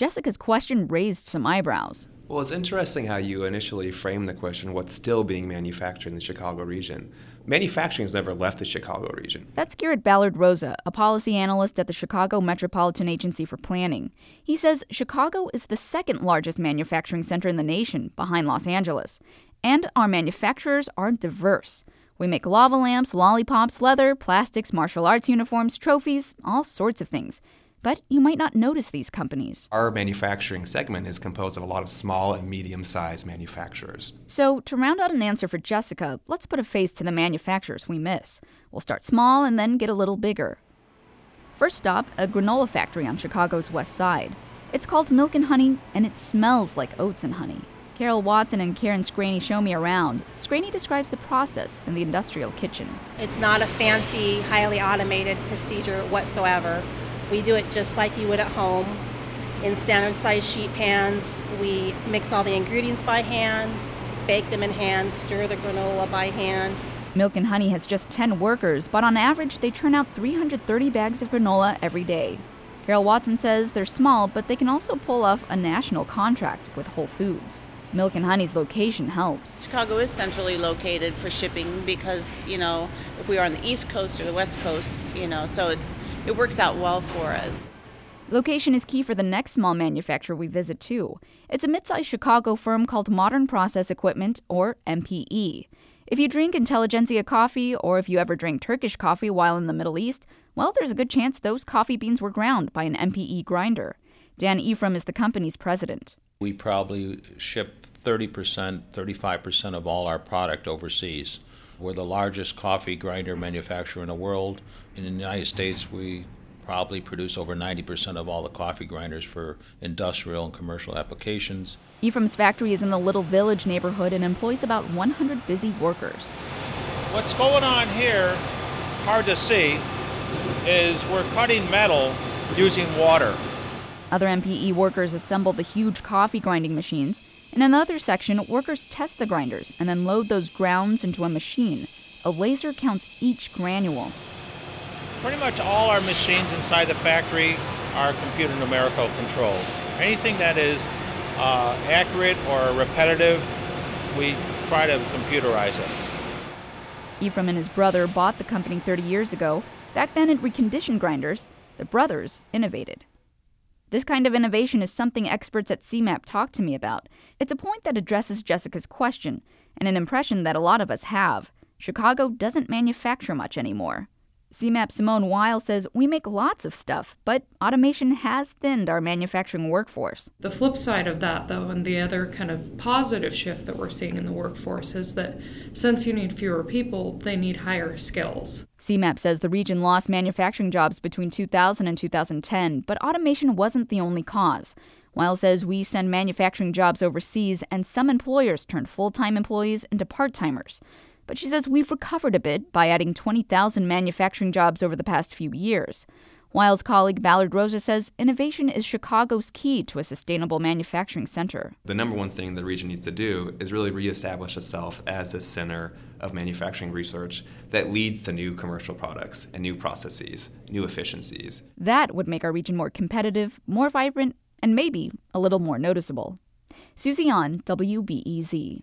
Jessica's question raised some eyebrows. Well, it's interesting how you initially framed the question what's still being manufactured in the Chicago region. Manufacturing has never left the Chicago region. That's Garrett Ballard Rosa, a policy analyst at the Chicago Metropolitan Agency for Planning. He says Chicago is the second largest manufacturing center in the nation, behind Los Angeles. And our manufacturers are diverse. We make lava lamps, lollipops, leather, plastics, martial arts uniforms, trophies, all sorts of things. But you might not notice these companies. Our manufacturing segment is composed of a lot of small and medium sized manufacturers. So, to round out an answer for Jessica, let's put a face to the manufacturers we miss. We'll start small and then get a little bigger. First stop, a granola factory on Chicago's west side. It's called Milk and Honey, and it smells like oats and honey. Carol Watson and Karen Scraney show me around. Scraney describes the process in the industrial kitchen. It's not a fancy, highly automated procedure whatsoever. We do it just like you would at home in standard size sheet pans. We mix all the ingredients by hand, bake them in hand, stir the granola by hand. Milk and Honey has just 10 workers, but on average, they churn out 330 bags of granola every day. Carol Watson says they're small, but they can also pull off a national contract with Whole Foods. Milk and Honey's location helps. Chicago is centrally located for shipping because, you know, if we are on the East Coast or the West Coast, you know, so it, it works out well for us. Location is key for the next small manufacturer we visit, too. It's a mid sized Chicago firm called Modern Process Equipment, or MPE. If you drink Intelligentsia coffee, or if you ever drank Turkish coffee while in the Middle East, well, there's a good chance those coffee beans were ground by an MPE grinder. Dan Ephraim is the company's president. We probably ship 30%, 35% of all our product overseas. We're the largest coffee grinder manufacturer in the world. In the United States, we probably produce over 90% of all the coffee grinders for industrial and commercial applications. Ephraim's factory is in the Little Village neighborhood and employs about 100 busy workers. What's going on here, hard to see, is we're cutting metal using water. Other MPE workers assemble the huge coffee grinding machines. In another section, workers test the grinders and then load those grounds into a machine. A laser counts each granule. Pretty much all our machines inside the factory are computer numerical controlled. Anything that is uh, accurate or repetitive, we try to computerize it. Ephraim and his brother bought the company 30 years ago. Back then, it reconditioned grinders. The brothers innovated. This kind of innovation is something experts at CMAP talk to me about. It's a point that addresses Jessica's question, and an impression that a lot of us have. Chicago doesn't manufacture much anymore. CMAP Simone Weil says we make lots of stuff, but automation has thinned our manufacturing workforce. The flip side of that, though, and the other kind of positive shift that we're seeing in the workforce is that since you need fewer people, they need higher skills. CMAP says the region lost manufacturing jobs between 2000 and 2010, but automation wasn't the only cause. Weil says we send manufacturing jobs overseas, and some employers turn full time employees into part timers. But she says we've recovered a bit by adding 20,000 manufacturing jobs over the past few years. Weil's colleague Ballard Rosa says innovation is Chicago's key to a sustainable manufacturing center. The number one thing the region needs to do is really reestablish itself as a center of manufacturing research that leads to new commercial products and new processes, new efficiencies. That would make our region more competitive, more vibrant, and maybe a little more noticeable. Susie An WBEZ.